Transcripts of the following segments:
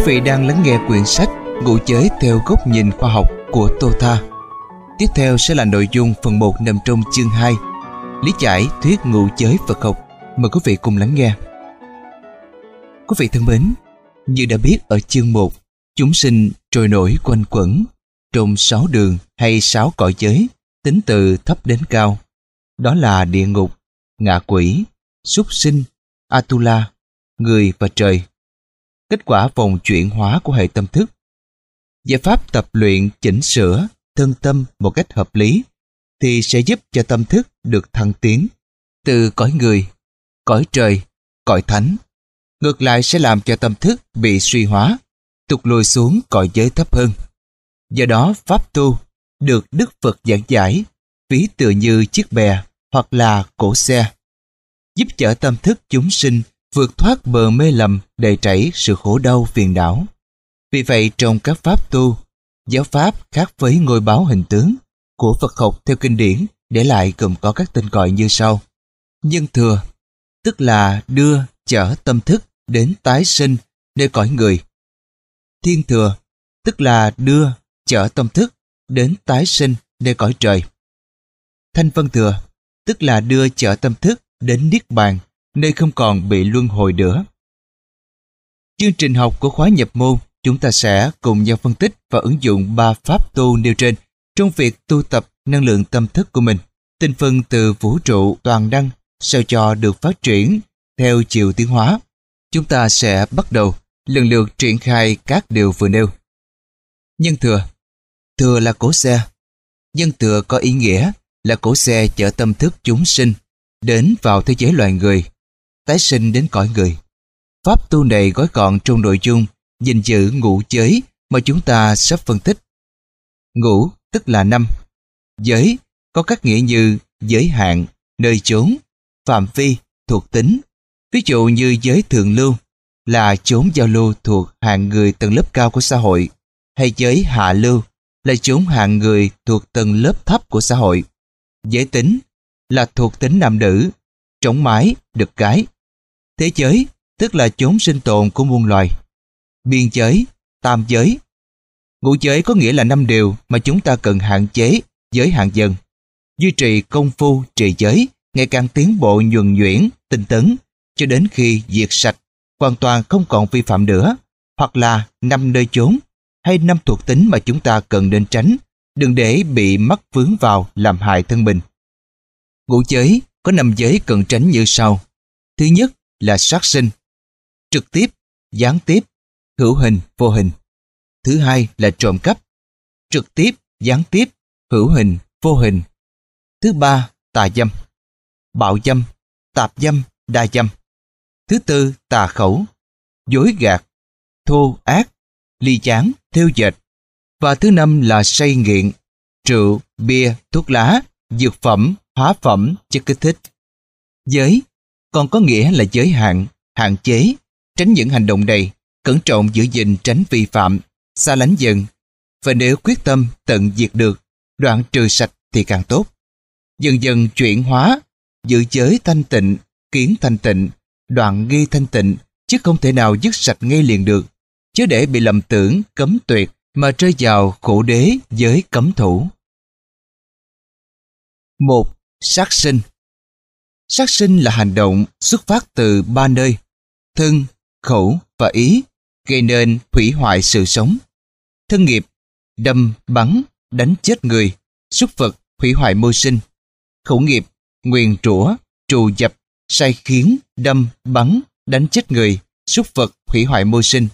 Quý vị đang lắng nghe quyển sách Ngụ giới theo góc nhìn khoa học của Tô Tha. Tiếp theo sẽ là nội dung phần 1 nằm trong chương 2 Lý giải thuyết ngụ giới Phật học. Mời quý vị cùng lắng nghe. Quý vị thân mến, như đã biết ở chương 1, chúng sinh trôi nổi quanh quẩn trong sáu đường hay sáu cõi giới tính từ thấp đến cao. Đó là địa ngục, ngạ quỷ, súc sinh, Atula, người và trời. Kết quả vòng chuyển hóa của hệ tâm thức. Giải pháp tập luyện chỉnh sửa thân tâm một cách hợp lý thì sẽ giúp cho tâm thức được thăng tiến từ cõi người, cõi trời, cõi thánh. Ngược lại sẽ làm cho tâm thức bị suy hóa, tụt lùi xuống cõi giới thấp hơn. Do đó Pháp tu được Đức Phật giảng giải ví tự như chiếc bè hoặc là cổ xe, giúp chở tâm thức chúng sinh vượt thoát bờ mê lầm đầy chảy sự khổ đau phiền não. Vì vậy trong các pháp tu, giáo pháp khác với ngôi báo hình tướng của Phật học theo kinh điển để lại gồm có các tên gọi như sau. Nhân thừa, tức là đưa chở tâm thức đến tái sinh nơi cõi người. Thiên thừa, tức là đưa chở tâm thức đến tái sinh nơi cõi trời. Thanh văn thừa, tức là đưa chở tâm thức đến Niết Bàn, nơi không còn bị luân hồi nữa. Chương trình học của khóa nhập môn, chúng ta sẽ cùng nhau phân tích và ứng dụng ba pháp tu nêu trên trong việc tu tập năng lượng tâm thức của mình. Tinh phân từ vũ trụ toàn năng sao cho được phát triển theo chiều tiến hóa. Chúng ta sẽ bắt đầu lần lượt triển khai các điều vừa nêu. Nhân thừa Thừa là cổ xe. Nhân thừa có ý nghĩa là cổ xe chở tâm thức chúng sinh đến vào thế giới loài người, tái sinh đến cõi người. Pháp tu này gói gọn trong nội dung gìn giữ ngũ giới mà chúng ta sắp phân tích. Ngũ tức là năm. Giới có các nghĩa như giới hạn, nơi chốn, phạm vi, thuộc tính. Ví dụ như giới thượng lưu là chốn giao lưu thuộc hạng người tầng lớp cao của xã hội, hay giới hạ lưu là chốn hạng người thuộc tầng lớp thấp của xã hội. Giới tính là thuộc tính nam nữ, trống mái, đực cái. Thế giới tức là chốn sinh tồn của muôn loài. Biên giới, tam giới. Ngũ giới có nghĩa là năm điều mà chúng ta cần hạn chế, giới hạn dần. Duy trì công phu trì giới ngày càng tiến bộ nhuần nhuyễn, tinh tấn cho đến khi diệt sạch, hoàn toàn không còn vi phạm nữa, hoặc là năm nơi chốn hay năm thuộc tính mà chúng ta cần nên tránh, đừng để bị mắc vướng vào làm hại thân mình. Ngũ giới có năm giới cần tránh như sau. Thứ nhất là sát sinh, trực tiếp, gián tiếp, hữu hình, vô hình. Thứ hai là trộm cắp, trực tiếp, gián tiếp, hữu hình, vô hình. Thứ ba, tà dâm, bạo dâm, tạp dâm, đa dâm. Thứ tư, tà khẩu, dối gạt, thô ác, ly chán, theo dệt. Và thứ năm là say nghiện, rượu, bia, thuốc lá, dược phẩm, hóa phẩm, chất kích thích. Giới còn có nghĩa là giới hạn, hạn chế, tránh những hành động này, cẩn trọng giữ gìn tránh vi phạm, xa lánh dần. Và nếu quyết tâm tận diệt được, đoạn trừ sạch thì càng tốt. Dần dần chuyển hóa, giữ giới thanh tịnh, kiến thanh tịnh, đoạn nghi thanh tịnh, chứ không thể nào dứt sạch ngay liền được. Chứ để bị lầm tưởng, cấm tuyệt mà rơi vào khổ đế giới cấm thủ. một Sát sinh Sát sinh là hành động xuất phát từ ba nơi, thân, khẩu và ý, gây nên hủy hoại sự sống. Thân nghiệp, đâm, bắn, đánh chết người, xuất vật, hủy hoại môi sinh. Khẩu nghiệp, nguyền rủa, trù dập, sai khiến, đâm, bắn, đánh chết người, xuất vật, hủy hoại môi sinh.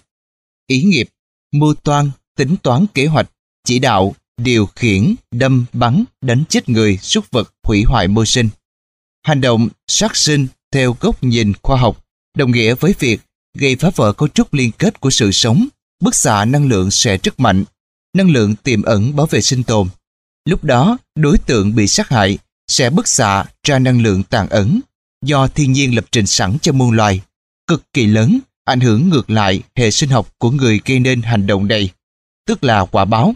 Ý nghiệp, mưu toan, tính toán kế hoạch, chỉ đạo, điều khiển, đâm, bắn, đánh chết người, súc vật, hủy hoại môi sinh. Hành động sát sinh theo góc nhìn khoa học đồng nghĩa với việc gây phá vỡ cấu trúc liên kết của sự sống, bức xạ năng lượng sẽ rất mạnh, năng lượng tiềm ẩn bảo vệ sinh tồn. Lúc đó, đối tượng bị sát hại sẽ bức xạ ra năng lượng tàn ẩn do thiên nhiên lập trình sẵn cho muôn loài, cực kỳ lớn, ảnh hưởng ngược lại hệ sinh học của người gây nên hành động này, tức là quả báo.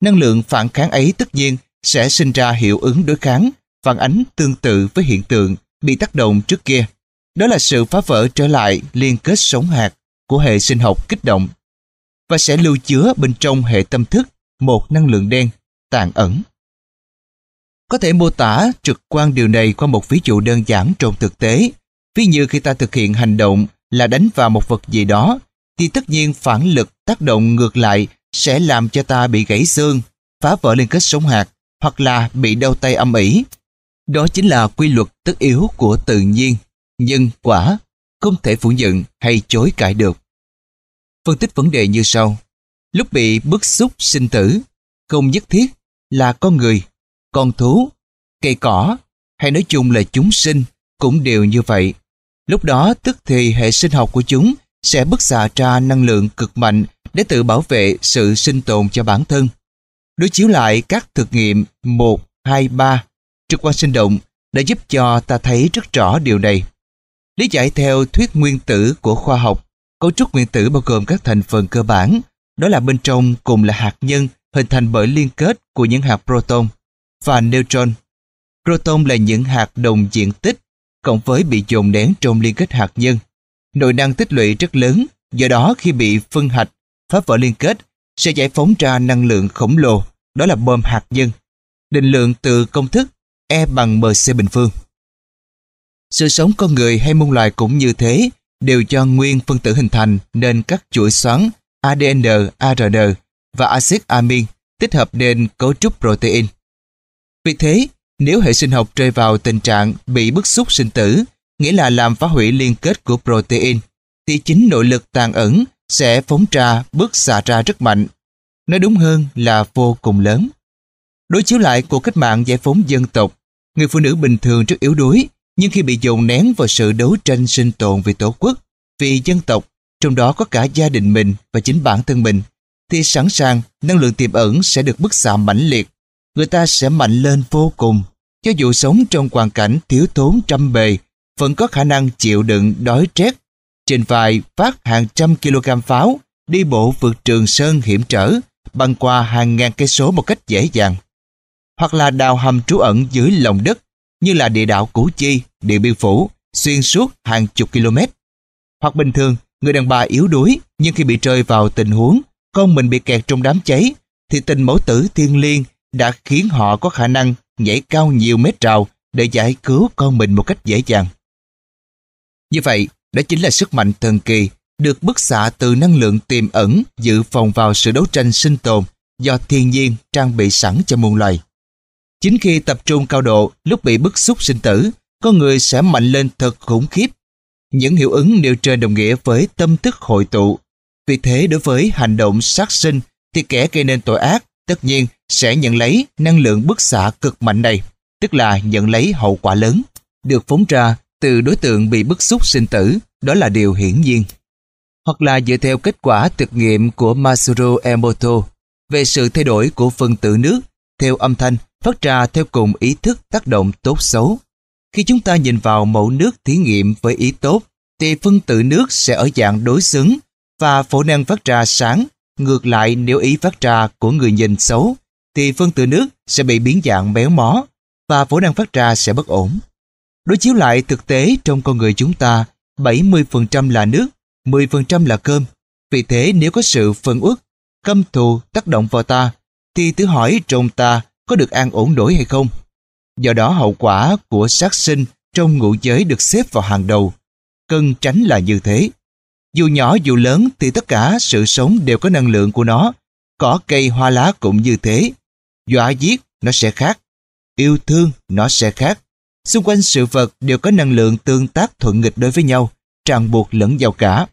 Năng lượng phản kháng ấy tất nhiên sẽ sinh ra hiệu ứng đối kháng, phản ánh tương tự với hiện tượng bị tác động trước kia. Đó là sự phá vỡ trở lại liên kết sống hạt của hệ sinh học kích động và sẽ lưu chứa bên trong hệ tâm thức một năng lượng đen tàn ẩn. Có thể mô tả trực quan điều này qua một ví dụ đơn giản trong thực tế. Ví như khi ta thực hiện hành động là đánh vào một vật gì đó, thì tất nhiên phản lực tác động ngược lại sẽ làm cho ta bị gãy xương, phá vỡ liên kết sống hạt hoặc là bị đau tay âm ỉ. Đó chính là quy luật tất yếu của tự nhiên, nhân quả, không thể phủ nhận hay chối cãi được. Phân tích vấn đề như sau. Lúc bị bức xúc sinh tử, không nhất thiết là con người, con thú, cây cỏ hay nói chung là chúng sinh cũng đều như vậy. Lúc đó tức thì hệ sinh học của chúng sẽ bức xạ ra năng lượng cực mạnh để tự bảo vệ sự sinh tồn cho bản thân. Đối chiếu lại các thực nghiệm 1, 2, 3 trực quan sinh động đã giúp cho ta thấy rất rõ điều này. Lý giải theo thuyết nguyên tử của khoa học, cấu trúc nguyên tử bao gồm các thành phần cơ bản, đó là bên trong cùng là hạt nhân hình thành bởi liên kết của những hạt proton và neutron. Proton là những hạt đồng diện tích cộng với bị dồn nén trong liên kết hạt nhân. Nội năng tích lũy rất lớn, do đó khi bị phân hạch, phá vỡ liên kết sẽ giải phóng ra năng lượng khổng lồ, đó là bom hạt nhân. Định lượng từ công thức E bằng MC bình phương. Sự sống con người hay muôn loài cũng như thế, đều do nguyên phân tử hình thành nên các chuỗi xoắn ADN, ARN và axit amin tích hợp nên cấu trúc protein. Vì thế, nếu hệ sinh học rơi vào tình trạng bị bức xúc sinh tử, nghĩa là làm phá hủy liên kết của protein, thì chính nội lực tàn ẩn sẽ phóng ra bước xạ ra rất mạnh. Nói đúng hơn là vô cùng lớn. Đối chiếu lại cuộc cách mạng giải phóng dân tộc, người phụ nữ bình thường rất yếu đuối, nhưng khi bị dồn nén vào sự đấu tranh sinh tồn vì tổ quốc, vì dân tộc, trong đó có cả gia đình mình và chính bản thân mình, thì sẵn sàng năng lượng tiềm ẩn sẽ được bức xạ mãnh liệt. Người ta sẽ mạnh lên vô cùng. Cho dù sống trong hoàn cảnh thiếu thốn trăm bề, vẫn có khả năng chịu đựng đói rét. Trên vai phát hàng trăm kg pháo, đi bộ vượt trường sơn hiểm trở, băng qua hàng ngàn cây số một cách dễ dàng. Hoặc là đào hầm trú ẩn dưới lòng đất, như là địa đạo Củ Chi, Điện Biên Phủ, xuyên suốt hàng chục km. Hoặc bình thường, người đàn bà yếu đuối, nhưng khi bị rơi vào tình huống con mình bị kẹt trong đám cháy, thì tình mẫu tử thiên liêng đã khiến họ có khả năng nhảy cao nhiều mét rào để giải cứu con mình một cách dễ dàng. Như vậy, đó chính là sức mạnh thần kỳ được bức xạ từ năng lượng tiềm ẩn dự phòng vào sự đấu tranh sinh tồn do thiên nhiên trang bị sẵn cho muôn loài. Chính khi tập trung cao độ lúc bị bức xúc sinh tử, con người sẽ mạnh lên thật khủng khiếp. Những hiệu ứng nêu trên đồng nghĩa với tâm thức hội tụ. Vì thế đối với hành động sát sinh thì kẻ gây nên tội ác tất nhiên sẽ nhận lấy năng lượng bức xạ cực mạnh này, tức là nhận lấy hậu quả lớn, được phóng ra từ đối tượng bị bức xúc sinh tử, đó là điều hiển nhiên. Hoặc là dựa theo kết quả thực nghiệm của Masuro Emoto về sự thay đổi của phân tử nước theo âm thanh phát ra theo cùng ý thức tác động tốt xấu. Khi chúng ta nhìn vào mẫu nước thí nghiệm với ý tốt, thì phân tử nước sẽ ở dạng đối xứng và phổ năng phát ra sáng. Ngược lại nếu ý phát ra của người nhìn xấu, thì phân tử nước sẽ bị biến dạng béo mó và phổ năng phát ra sẽ bất ổn. Đối chiếu lại thực tế trong con người chúng ta, 70% là nước, 10% là cơm. Vì thế nếu có sự phân uất, căm thù tác động vào ta, thì tự hỏi trong ta có được an ổn đổi hay không. Do đó hậu quả của sát sinh trong ngũ giới được xếp vào hàng đầu. Cần tránh là như thế. Dù nhỏ dù lớn thì tất cả sự sống đều có năng lượng của nó. Cỏ cây hoa lá cũng như thế. Dọa giết nó sẽ khác. Yêu thương nó sẽ khác. Xung quanh sự vật đều có năng lượng tương tác thuận nghịch đối với nhau, tràn buộc lẫn vào cả.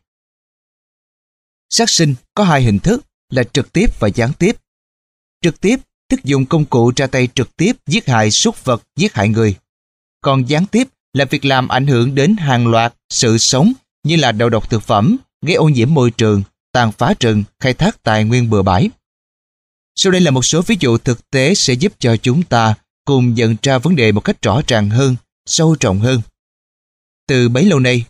Sát sinh có hai hình thức là trực tiếp và gián tiếp. Trực tiếp tức dùng công cụ ra tay trực tiếp giết hại súc vật, giết hại người. Còn gián tiếp là việc làm ảnh hưởng đến hàng loạt sự sống như là đầu độc thực phẩm, gây ô nhiễm môi trường, tàn phá rừng, khai thác tài nguyên bừa bãi. Sau đây là một số ví dụ thực tế sẽ giúp cho chúng ta cùng nhận ra vấn đề một cách rõ ràng hơn, sâu trọng hơn. Từ bấy lâu nay,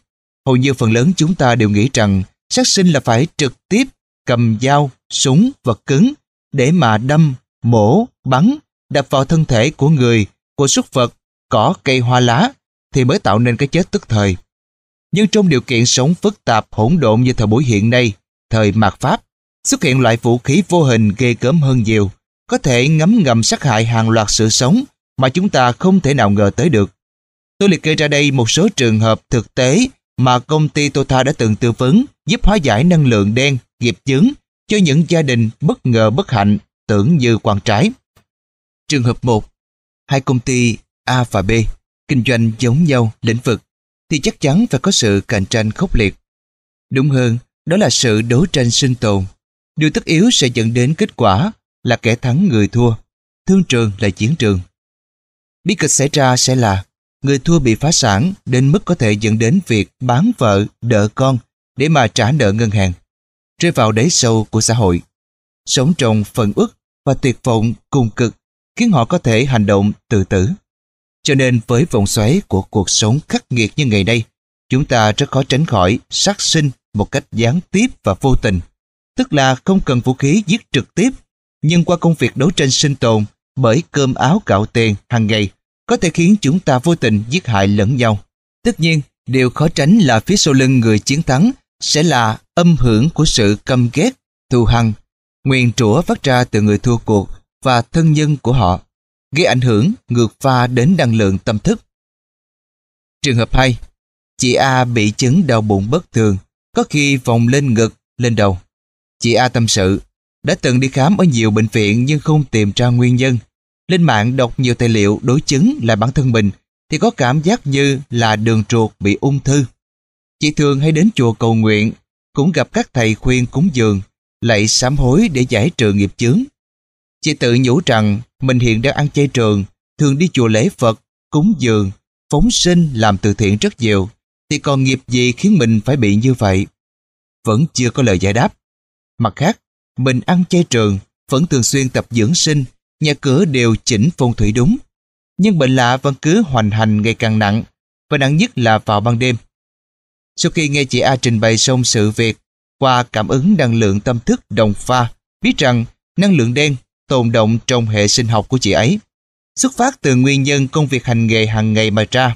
hầu như phần lớn chúng ta đều nghĩ rằng sát sinh là phải trực tiếp cầm dao, súng, vật cứng để mà đâm, mổ, bắn, đập vào thân thể của người, của súc vật, cỏ, cây hoa lá thì mới tạo nên cái chết tức thời. Nhưng trong điều kiện sống phức tạp hỗn độn như thời buổi hiện nay, thời mạt Pháp, Xuất hiện loại vũ khí vô hình ghê gớm hơn nhiều, có thể ngấm ngầm sát hại hàng loạt sự sống mà chúng ta không thể nào ngờ tới được. Tôi liệt kê ra đây một số trường hợp thực tế mà công ty Tota đã từng tư vấn giúp hóa giải năng lượng đen, nghiệp chứng cho những gia đình bất ngờ bất hạnh tưởng như quan trái. Trường hợp 1. Hai công ty A và B kinh doanh giống nhau lĩnh vực thì chắc chắn phải có sự cạnh tranh khốc liệt. Đúng hơn, đó là sự đấu tranh sinh tồn. Điều tất yếu sẽ dẫn đến kết quả là kẻ thắng người thua, thương trường là chiến trường. Bi kịch xảy ra sẽ là người thua bị phá sản đến mức có thể dẫn đến việc bán vợ, đỡ con để mà trả nợ ngân hàng, rơi vào đáy sâu của xã hội. Sống trong phần uất và tuyệt vọng cùng cực khiến họ có thể hành động tự tử. Cho nên với vòng xoáy của cuộc sống khắc nghiệt như ngày nay, chúng ta rất khó tránh khỏi sát sinh một cách gián tiếp và vô tình. Tức là không cần vũ khí giết trực tiếp, nhưng qua công việc đấu tranh sinh tồn bởi cơm áo gạo tiền hàng ngày có thể khiến chúng ta vô tình giết hại lẫn nhau. Tất nhiên, điều khó tránh là phía sau lưng người chiến thắng sẽ là âm hưởng của sự căm ghét, thù hằn, nguyên trũa phát ra từ người thua cuộc và thân nhân của họ, gây ảnh hưởng ngược pha đến năng lượng tâm thức. Trường hợp 2. Chị A bị chứng đau bụng bất thường, có khi vòng lên ngực, lên đầu. Chị A tâm sự, đã từng đi khám ở nhiều bệnh viện nhưng không tìm ra nguyên nhân. Lên mạng đọc nhiều tài liệu đối chứng lại bản thân mình thì có cảm giác như là đường ruột bị ung thư. Chị thường hay đến chùa cầu nguyện, cũng gặp các thầy khuyên cúng dường, lại sám hối để giải trừ nghiệp chướng. Chị tự nhủ rằng mình hiện đang ăn chay trường, thường đi chùa lễ Phật, cúng dường, phóng sinh làm từ thiện rất nhiều, thì còn nghiệp gì khiến mình phải bị như vậy? Vẫn chưa có lời giải đáp. Mặt khác, mình ăn chay trường, vẫn thường xuyên tập dưỡng sinh, nhà cửa đều chỉnh phong thủy đúng. Nhưng bệnh lạ vẫn cứ hoành hành ngày càng nặng, và nặng nhất là vào ban đêm. Sau khi nghe chị A trình bày xong sự việc, qua cảm ứng năng lượng tâm thức đồng pha, biết rằng năng lượng đen tồn động trong hệ sinh học của chị ấy, xuất phát từ nguyên nhân công việc hành nghề hàng ngày mà ra.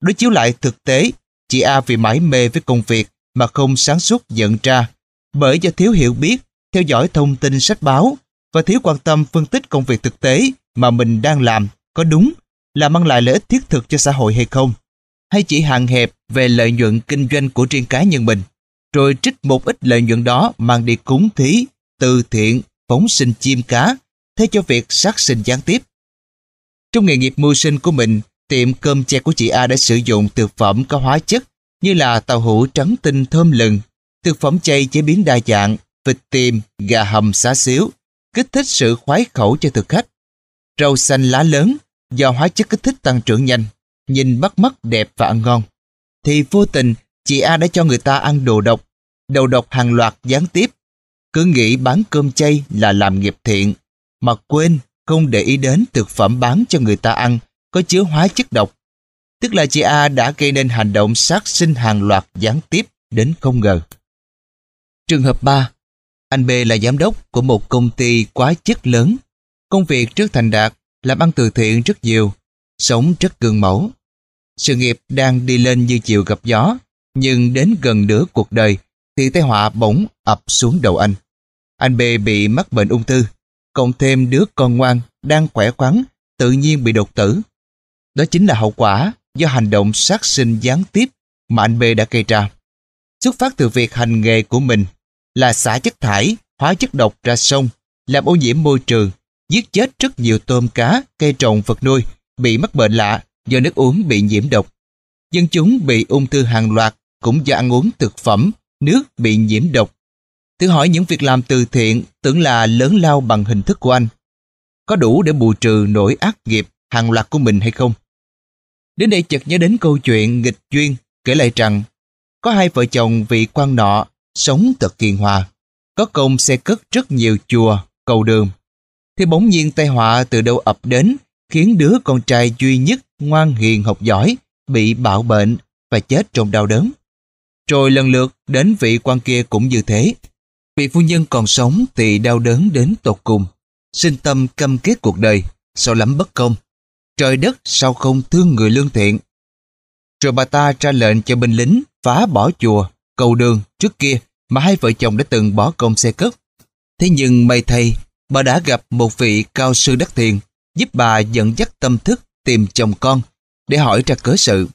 Đối chiếu lại thực tế, chị A vì mãi mê với công việc mà không sáng suốt nhận ra, bởi do thiếu hiểu biết, theo dõi thông tin sách báo và thiếu quan tâm phân tích công việc thực tế mà mình đang làm có đúng là mang lại lợi ích thiết thực cho xã hội hay không, hay chỉ hạn hẹp về lợi nhuận kinh doanh của riêng cá nhân mình, rồi trích một ít lợi nhuận đó mang đi cúng thí, từ thiện phóng sinh chim cá, thay cho việc sát sinh gián tiếp. Trong nghề nghiệp mưu sinh của mình, tiệm cơm che của chị A đã sử dụng thực phẩm có hóa chất như là tàu hũ trắng tinh thơm lừng, thực phẩm chay chế biến đa dạng, vịt tiềm, gà hầm xá xíu, kích thích sự khoái khẩu cho thực khách. Rau xanh lá lớn, do hóa chất kích thích tăng trưởng nhanh, nhìn bắt mắt đẹp và ăn ngon. Thì vô tình, chị A đã cho người ta ăn đồ độc, đầu độc hàng loạt gián tiếp cứ nghĩ bán cơm chay là làm nghiệp thiện, mà quên không để ý đến thực phẩm bán cho người ta ăn có chứa hóa chất độc. Tức là chị A đã gây nên hành động sát sinh hàng loạt gián tiếp đến không ngờ. Trường hợp 3. Anh B là giám đốc của một công ty quá chất lớn. Công việc rất thành đạt, làm ăn từ thiện rất nhiều, sống rất gương mẫu. Sự nghiệp đang đi lên như chiều gặp gió, nhưng đến gần nửa cuộc đời thì tai họa bỗng ập xuống đầu anh. Anh B bị mắc bệnh ung thư, cộng thêm đứa con ngoan đang khỏe khoắn, tự nhiên bị đột tử. Đó chính là hậu quả do hành động sát sinh gián tiếp mà anh B đã gây ra. Xuất phát từ việc hành nghề của mình là xả chất thải, hóa chất độc ra sông, làm ô nhiễm môi trường, giết chết rất nhiều tôm cá, cây trồng vật nuôi, bị mắc bệnh lạ do nước uống bị nhiễm độc. Dân chúng bị ung thư hàng loạt cũng do ăn uống thực phẩm nước bị nhiễm độc. Thử hỏi những việc làm từ thiện tưởng là lớn lao bằng hình thức của anh. Có đủ để bù trừ nỗi ác nghiệp hàng loạt của mình hay không? Đến đây chợt nhớ đến câu chuyện nghịch duyên kể lại rằng có hai vợ chồng vị quan nọ sống thật kiên hòa. Có công xe cất rất nhiều chùa, cầu đường. Thì bỗng nhiên tai họa từ đâu ập đến khiến đứa con trai duy nhất ngoan hiền học giỏi bị bạo bệnh và chết trong đau đớn. Rồi lần lượt đến vị quan kia cũng như thế. Vị phu nhân còn sống thì đau đớn đến tột cùng. Sinh tâm căm kết cuộc đời, sao lắm bất công. Trời đất sao không thương người lương thiện. Rồi bà ta ra lệnh cho binh lính phá bỏ chùa, cầu đường trước kia mà hai vợ chồng đã từng bỏ công xe cất. Thế nhưng may thay, bà đã gặp một vị cao sư đắc thiền giúp bà dẫn dắt tâm thức tìm chồng con để hỏi ra cớ sự.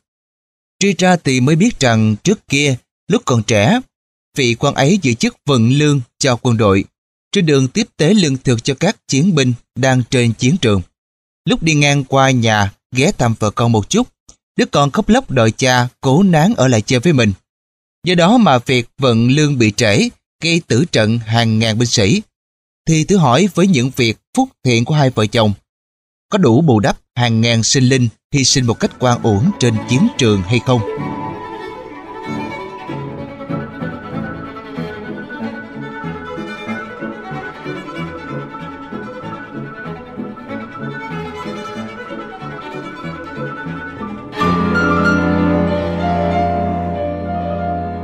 Truy ra thì mới biết rằng trước kia, lúc còn trẻ, vị quan ấy giữ chức vận lương cho quân đội, trên đường tiếp tế lương thực cho các chiến binh đang trên chiến trường. Lúc đi ngang qua nhà, ghé thăm vợ con một chút, đứa con khóc lóc đòi cha cố nán ở lại chơi với mình. Do đó mà việc vận lương bị trễ, gây tử trận hàng ngàn binh sĩ. Thì thử hỏi với những việc phúc thiện của hai vợ chồng, có đủ bù đắp hàng ngàn sinh linh hy sinh một cách quan uổng trên chiến trường hay không?